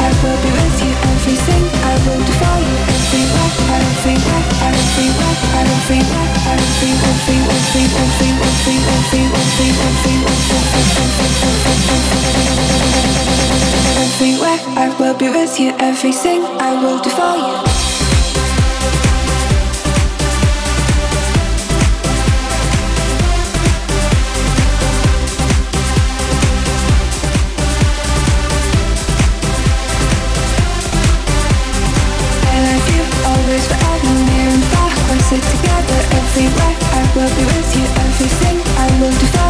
I will be with you. I will do for you everywhere. Everywhere, everywhere, everywhere, everywhere, everywhere, everywhere, everywhere, everywhere, everywhere, everywhere, everywhere, everywhere. I will be with you everything. I will do for you. be with you everything I want to find